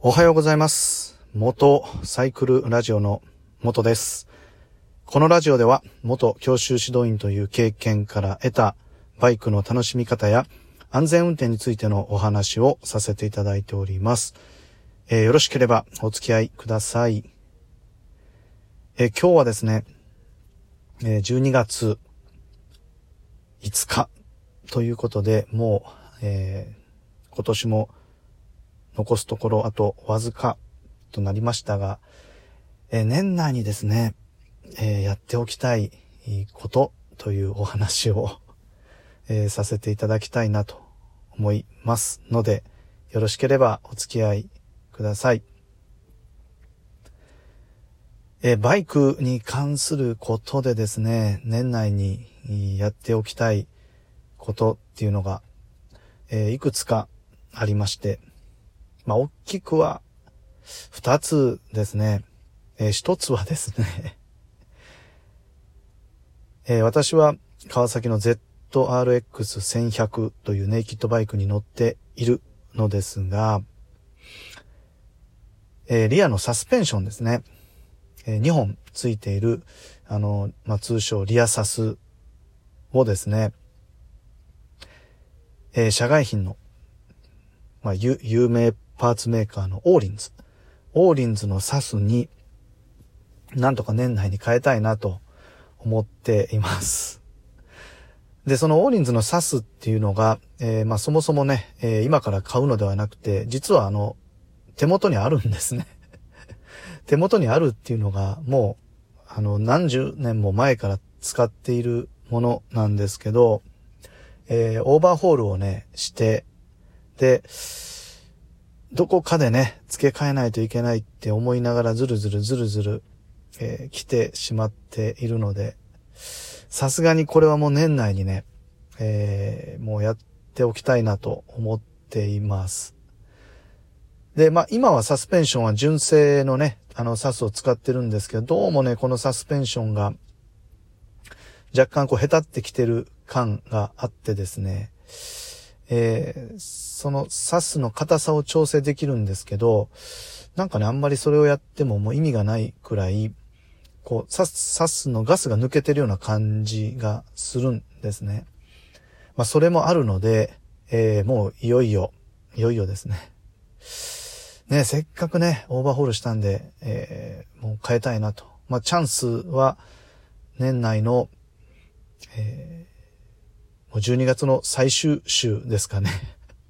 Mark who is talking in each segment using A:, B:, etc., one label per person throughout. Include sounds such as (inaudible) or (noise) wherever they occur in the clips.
A: おはようございます。元サイクルラジオの元です。このラジオでは元教習指導員という経験から得たバイクの楽しみ方や安全運転についてのお話をさせていただいております。えーよろしければお付き合いください。えー今日はですね、えー12月5日ということで、もう、え今年も残すところあとわずかとなりましたが、え年内にですね、えやっておきたいことというお話を、えさせていただきたいなと思いますので、よろしければお付き合いください。えバイクに関することでですね、年内にやっておきたいことっていうのが、えいくつかありまして、まあ、大きくは二つですね。えー一つはですね、(laughs) えー私は川崎の ZRX1100 というネイキッドバイクに乗っているのですが、えーリアのサスペンションですね。え2本ついている、あの、まあ、通称リアサスをですね、えー社外品の、まあ、有名パーツメーカーのオーリンズ。オーリンズのサスに、なんとか年内に変えたいなと思っています。で、そのオーリンズのサスっていうのが、えーまあそもそもね、えー今から買うのではなくて、実はあの、手元にあるんですね。(laughs) 手元にあるっていうのが、もう、あの、何十年も前から使っているものなんですけど、えーオーバーホールをね、して、で、どこかでね、付け替えないといけないって思いながらずるずるずるずる、えー来てしまっているので、さすがにこれはもう年内にね、えーもうやっておきたいなと思っています。で、まあ今はサスペンションは純正のね、あのサスを使ってるんですけど、どうもね、このサスペンションが若干こう、へたってきてる感があってですね、えーそのサスの硬さを調整できるんですけど、なんかね、あんまりそれをやってももう意味がないくらい、こう、サス、サスのガスが抜けてるような感じがするんですね。まあ、それもあるので、えーもういよいよ、いよいよですね。ね、せっかくね、オーバーホールしたんで、えーもう変えたいなと。まあ、チャンスは、年内の、えーもう12月の最終週ですかね。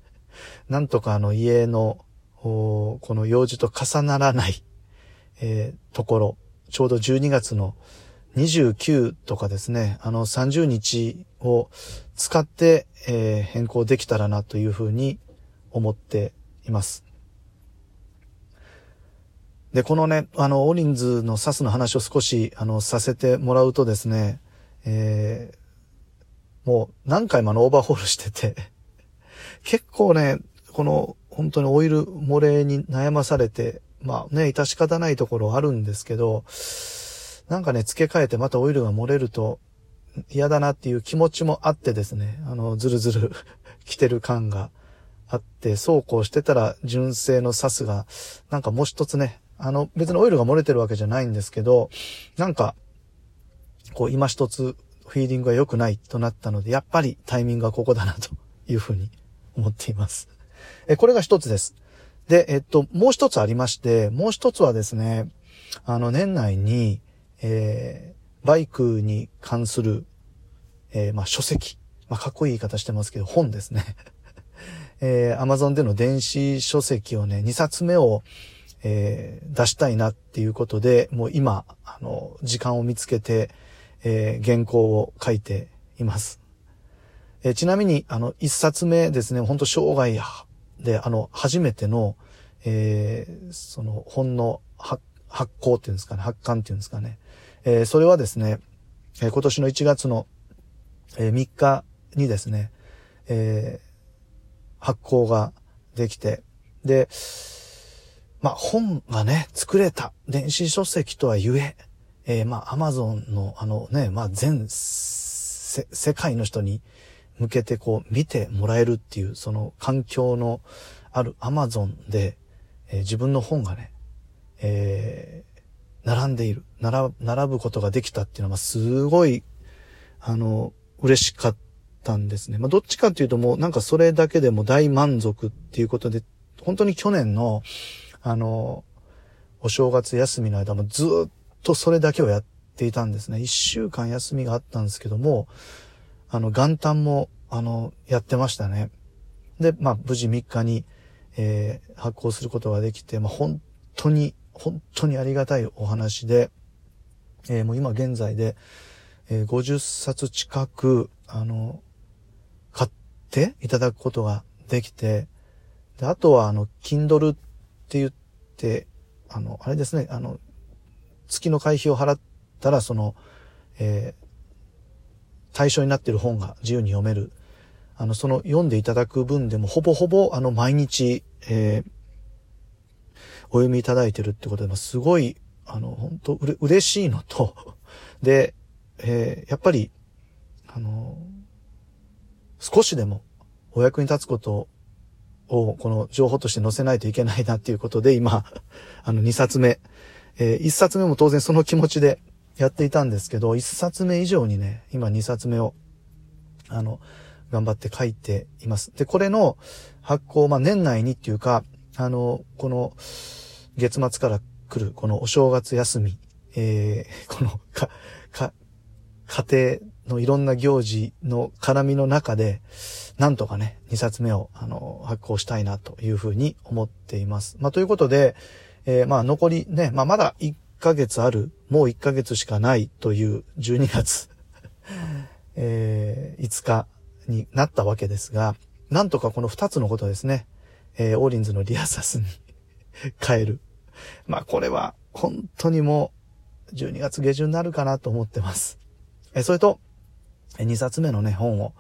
A: (laughs) なんとかあの家の、この用事と重ならない、えーところ、ちょうど12月の29とかですね、あの30日を使って、えー変更できたらなというふうに思っています。で、このね、あの、オリンズのサスの話を少し、あの、させてもらうとですね、えーもう何回もあのオーバーホールしてて、結構ね、この本当にオイル漏れに悩まされて、まあね、致し方ないところあるんですけど、なんかね、付け替えてまたオイルが漏れると嫌だなっていう気持ちもあってですね、あの、ずるずる (laughs) 来てる感があって、そうこうしてたら純正のサスが、なんかもう一つね、あの、別にオイルが漏れてるわけじゃないんですけど、なんか、こう今一つフィーリングが良くないとなったので、やっぱりタイミングはここだなと (laughs) いうふうに思っています。え、これが一つです。で、えっと、もう一つありまして、もう一つはですね、あの、年内に、えー、バイクに関する、えーまあ、書籍。まあ、かっこいい言い方してますけど、本ですね。(laughs) えー、Amazon での電子書籍をね、2冊目を、えー出したいなっていうことで、もう今、あの、時間を見つけて、えー原稿を書いています。えーちなみに、あの、一冊目ですね、本当生涯で、あの、初めての、えーその、本の発発行っていうんですかね、発刊っていうんですかね。えーそれはですね、えー今年の1月の、えー3日にですね、えー発行ができて、で、まあ、本がね、作れた。電子書籍とはゆえ、えーまあ、アマゾンの、あのね、まあ、全せ、世界の人に向けてこう、見てもらえるっていう、その環境のあるアマゾンで、えー、自分の本がね、えー、並んでいる、並ぶことができたっていうのは、すごい、あの、嬉しかったんですね。まあ、どっちかっていうともうなんかそれだけでも大満足っていうことで、本当に去年の、あの、お正月休みの間もずっとそれだけをやっていたんですね。一週間休みがあったんですけども、あの、元旦も、あの、やってましたね。で、まあ、無事3日に、えー、発行することができて、まあ、本当に、本当にありがたいお話で、えー、もう今現在で、えー、50冊近く、あの、買っていただくことができて、で、あとは、あの、Kindle って言って、あの、あれですね、あの、月の会費を払ったら、その、えー、対象になっている本が自由に読める。あの、その読んでいただく分でも、ほぼほぼ、あの、毎日、えー、お読みいただいてるってことで、すごい、あの、本当うれ、嬉しいのと、(laughs) で、えー、やっぱり、あの、少しでもお役に立つことを、この情報として載せないといけないなっていうことで、今、(laughs) あの、2冊目、えー、1冊目も当然その気持ちでやっていたんですけど、1冊目以上にね、今2冊目を、あの、頑張って書いています。で、これの発行、まあ、年内にっていうか、あの、この、月末から来る、このお正月休み、えー、(laughs) この、か、か、家庭のいろんな行事の絡みの中で、なんとかね、2冊目を、あの、発行したいなというふうに思っています。まあ、ということで、えー、まあ、残りね、まあ、まだ1ヶ月ある、もう1ヶ月しかないという12月 (laughs) えー、5日になったわけですが、なんとかこの2つのことですね、えー、オーリンズのリアサスに (laughs) 変える。まあ、これは本当にもう12月下旬になるかなと思ってます。えー、それと、2冊目のね、本を、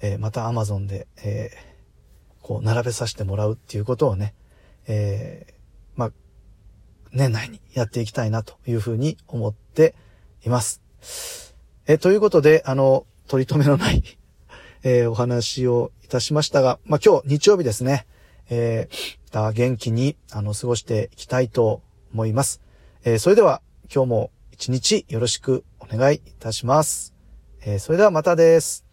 A: えー、また Amazon で、えー、こう、並べさせてもらうっていうことをね、えー、年内にやっていきたいなというふうに思っています。え、ということで、あの、取り留めのないえー、お話をいたしましたが、まあ、今日日曜日ですね、えー、元気に、あの、過ごしていきたいと思います。えー、それでは、今日も一日よろしくお願いいたします。えー、それではまたです。